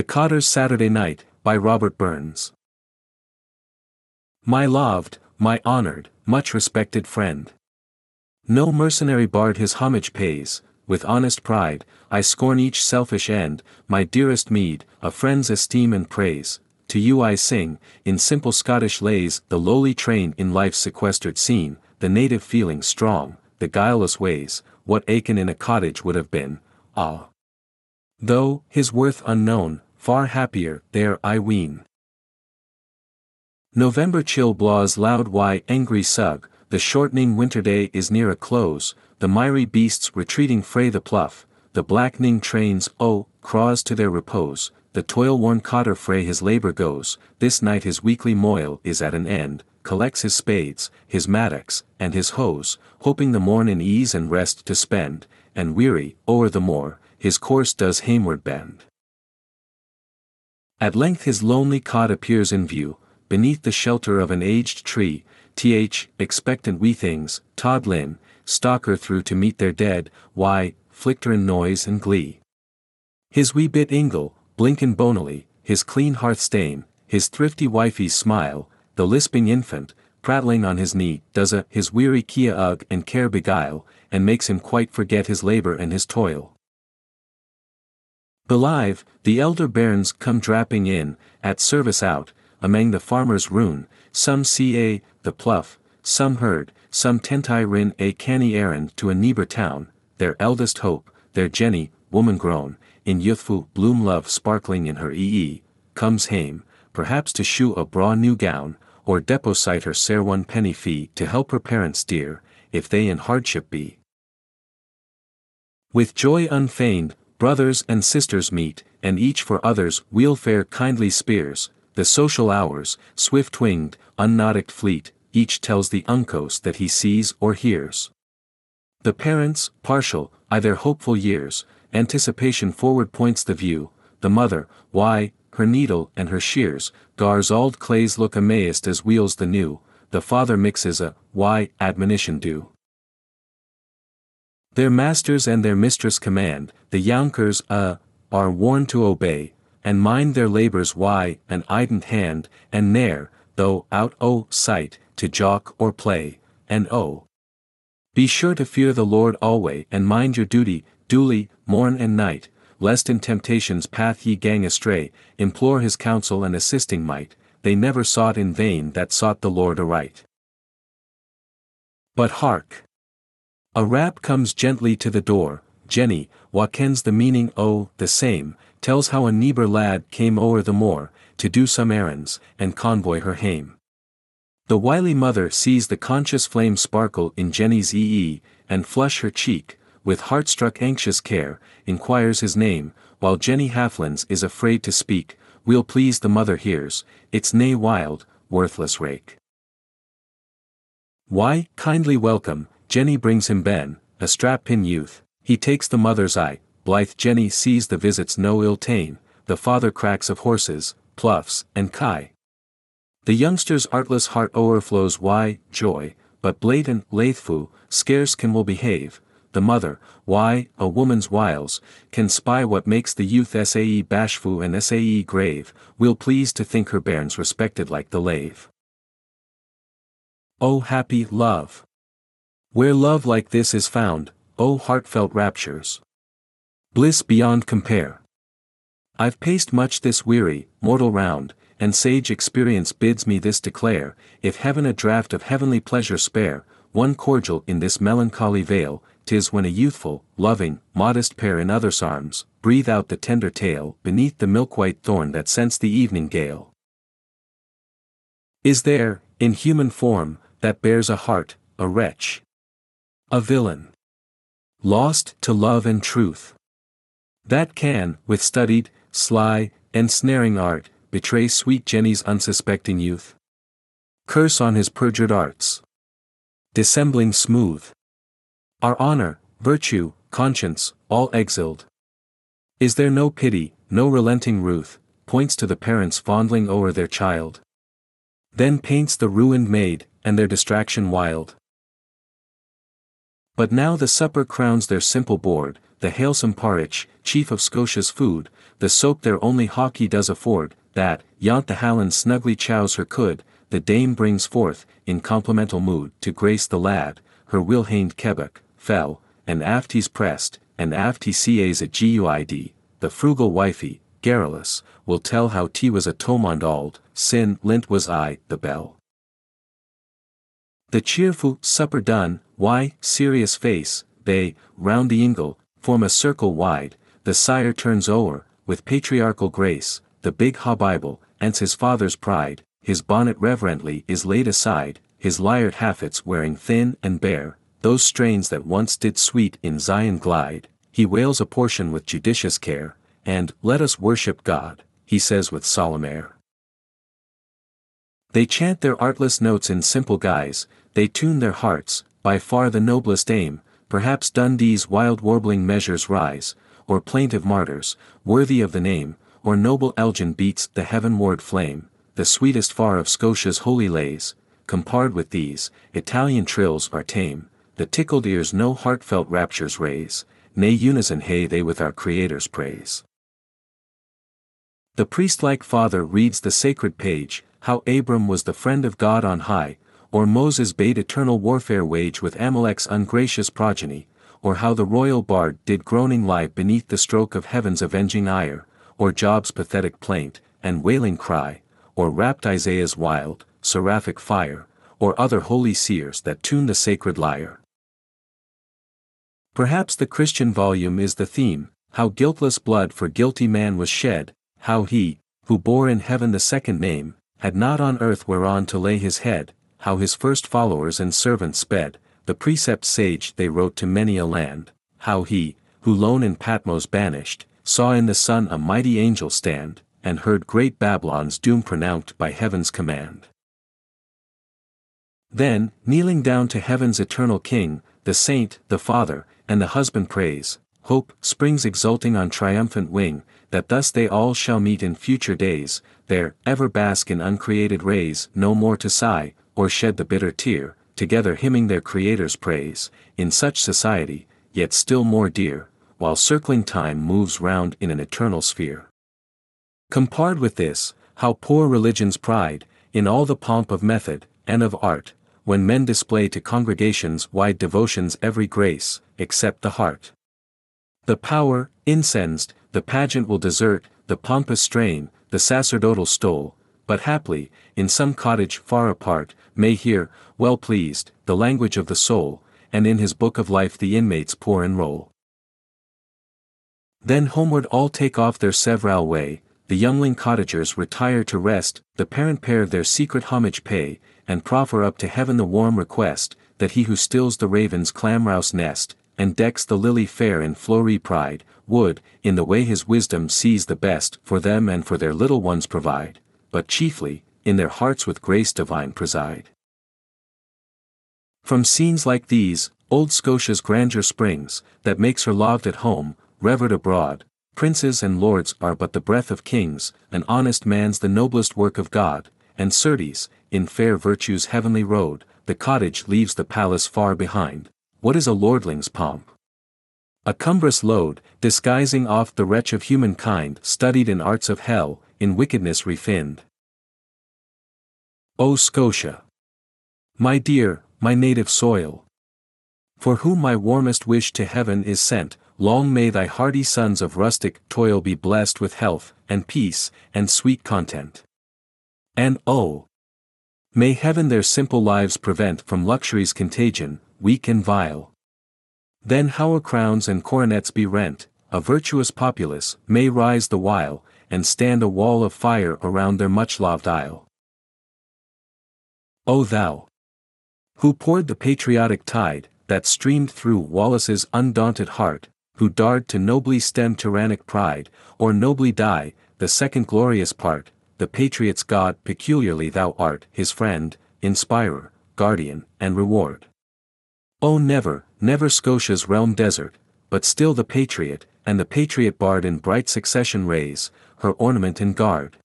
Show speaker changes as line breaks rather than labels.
The Cotter's Saturday Night, by Robert Burns. My loved, my honored, much respected friend. No mercenary bard his homage pays, with honest pride, I scorn each selfish end, my dearest meed, a friend's esteem and praise, to you I sing, in simple Scottish lays, the lowly train in life's sequestered scene, the native feeling strong, the guileless ways, what Aiken in a cottage would have been, ah. Though, his worth unknown, far happier, there I ween. November chill blaws loud why angry sug, the shortening winter day is near a close, the miry beasts retreating fray the plough, the blackening trains, oh, craws to their repose, the toil-worn cotter fray his labour goes, this night his weekly moil is at an end, collects his spades, his mattocks, and his hoes, hoping the morn in ease and rest to spend, and weary, o'er the moor, his course does hameward bend. At length his lonely cot appears in view, beneath the shelter of an aged tree, th, expectant wee things, Tod Lynn, stalker through to meet their dead, why, flicker in noise and glee. His wee bit ingle, blinkin' bonily, his clean hearth stain, his thrifty wifey's smile, the lisping infant, prattling on his knee, does a his weary kia ugh and care beguile, and makes him quite forget his labor and his toil. Belive, the elder bairns come drapping in, at service out, among the farmer's rune, some see a, the plough, some herd, some tentai rin a canny errand to a neighbor town, their eldest hope, their Jenny, woman grown, in youthful bloom love sparkling in her ee, comes hame, perhaps to shoe a braw new gown, or deposit her sair one penny fee to help her parents dear, if they in hardship be. With joy unfeigned, brothers and sisters meet, and each for others wheel fair kindly spears, the social hours, swift-winged, unnautic fleet, each tells the uncos that he sees or hears. The parents, partial, I their hopeful years, anticipation forward points the view, the mother, why, her needle and her shears, gars auld clays look amazed as wheels the new, the father mixes a, why, admonition do. Their masters and their mistress command, the younkers, uh, are warned to obey, and mind their labours why, an ident hand, and ne'er, though out o' sight, to jock or play, and oh. Be sure to fear the Lord alway and mind your duty, duly, morn and night, lest in temptation's path ye gang astray, implore his counsel and assisting might, they never sought in vain that sought the Lord aright. But hark! A rap comes gently to the door, Jenny, wha kens the meaning o' the same, tells how a neighbor lad came o'er the moor, to do some errands, and convoy her hame. The wily mother sees the conscious flame sparkle in Jenny's ee, and flush her cheek, with heart-struck anxious care, inquires his name, while Jenny Halflands is afraid to speak, we'll please the mother hears, it's nae wild, worthless rake. Why, kindly welcome, Jenny brings him Ben, a strap-pin youth, he takes the mother's eye, blithe Jenny sees the visits no ill tain, the father cracks of horses, pluffs, and kai. The youngster's artless heart o'erflows why, joy, but blatant, laithfu, scarce can will behave, the mother, why, a woman's wiles, can spy what makes the youth sae bashful and sae grave, will please to think her bairns respected like the lave. O happy love! Where love like this is found, O heartfelt raptures! Bliss beyond compare. I've paced much this weary, mortal round, and sage experience bids me this declare, if heaven a draught of heavenly pleasure spare, one cordial in this melancholy vale, tis when a youthful, loving, modest pair in others' arms, breathe out the tender tale beneath the milk-white thorn that scents the evening gale. Is there, in human form, that bears a heart, a wretch? A villain. Lost to love and truth. That can, with studied, sly, ensnaring art, betray sweet Jenny's unsuspecting youth. Curse on his perjured arts. Dissembling smooth. Our honor, virtue, conscience, all exiled. Is there no pity, no relenting ruth, points to the parents fondling o'er their child. Then paints the ruined maid, and their distraction wild. But now the supper crowns their simple board, the halesome parich, chief of Scotia's food, the soap their only hockey does afford, that, yont the Halland snugly chows her could, the dame brings forth, in complimental mood, to grace the lad, her Wilhained kebbuck, fell, and aft he's pressed, and aft he sees a guid, the frugal wifey, garrulous, will tell how tea was a tomond auld, sin lint was I, the bell. The cheerful supper done, why, serious face, they, round the ingle, form a circle wide, the sire turns o'er, with patriarchal grace, the big ha Bible, ance his father's pride, his bonnet reverently is laid aside, his lyred haffets wearing thin and bare, those strains that once did sweet in Zion glide, he wails a portion with judicious care, and, let us worship God, he says with solemn air. They chant their artless notes in simple guise, they tune their hearts, by far the noblest aim, perhaps Dundee's wild warbling measures rise, or plaintive martyrs, worthy of the name, or noble Elgin beats the heavenward flame, the sweetest far of Scotia's holy lays, compared with these, Italian trills are tame, the tickled ears no heartfelt raptures raise, nay unison hey they with our Creator's praise. The priest-like father reads the sacred page, how Abram was the friend of God on high, or Moses bade eternal warfare wage with Amalek's ungracious progeny, or how the royal bard did groaning lie beneath the stroke of heaven's avenging ire, or Job's pathetic plaint, and wailing cry, or rapt Isaiah's wild, seraphic fire, or other holy seers that tune the sacred lyre. Perhaps the Christian volume is the theme, how guiltless blood for guilty man was shed, how he, who bore in heaven the second name, had not on earth whereon to lay his head, how his first followers and servants sped, the precept sage they wrote to many a land, how he, who lone in Patmos banished, saw in the sun a mighty angel stand, and heard great Babylon's doom pronounced by heaven's command. Then, kneeling down to heaven's eternal King, the saint, the Father, and the husband praise, hope springs exulting on triumphant wing, that thus they all shall meet in future days, there, ever bask in uncreated rays, no more to sigh, or shed the bitter tear, together hymning their Creator's praise, in such society, yet still more dear, while circling time moves round in an eternal sphere. Compared with this, how poor religion's pride, in all the pomp of method, and of art, when men display to congregations wide devotions every grace, except the heart. The power, incensed, the pageant will desert, the pompous strain, the sacerdotal stole, but haply, in some cottage far apart, may hear, well pleased, the language of the soul, and in his book of life the inmates pour and roll. Then homeward all take off their several way, the youngling cottagers retire to rest, the parent pair their secret homage pay, and proffer up to heaven the warm request, that he who stills the raven's clamorous nest, and decks the lily fair in flowery pride, would, in the way his wisdom sees the best, for them and for their little ones provide, but chiefly, in their hearts with grace divine preside. From scenes like these, old Scotia's grandeur springs, that makes her loved at home, revered abroad, princes and lords are but the breath of kings, an honest man's the noblest work of God, and certes, in fair virtue's heavenly road, the cottage leaves the palace far behind. What is a lordling's pomp? A cumbrous load, disguising oft the wretch of humankind studied in arts of hell, in wickedness refined. O Scotia! My dear, my native soil! For whom my warmest wish to heaven is sent, long may thy hardy sons of rustic toil be blessed with health, and peace, and sweet content. And oh! May heaven their simple lives prevent from luxury's contagion, weak and vile. Then how a crowns and coronets be rent, a virtuous populace may rise the while, and stand a wall of fire around their much-loved isle. O thou! Who poured the patriotic tide, that streamed through Wallace's undaunted heart, who dared to nobly stem tyrannic pride, or nobly die, the second glorious part, the patriot's God peculiarly thou art, his friend, inspirer, guardian, and reward. O never, never Scotia's realm desert, but still the patriot, and the patriot bard in bright succession raise, her ornament and guard.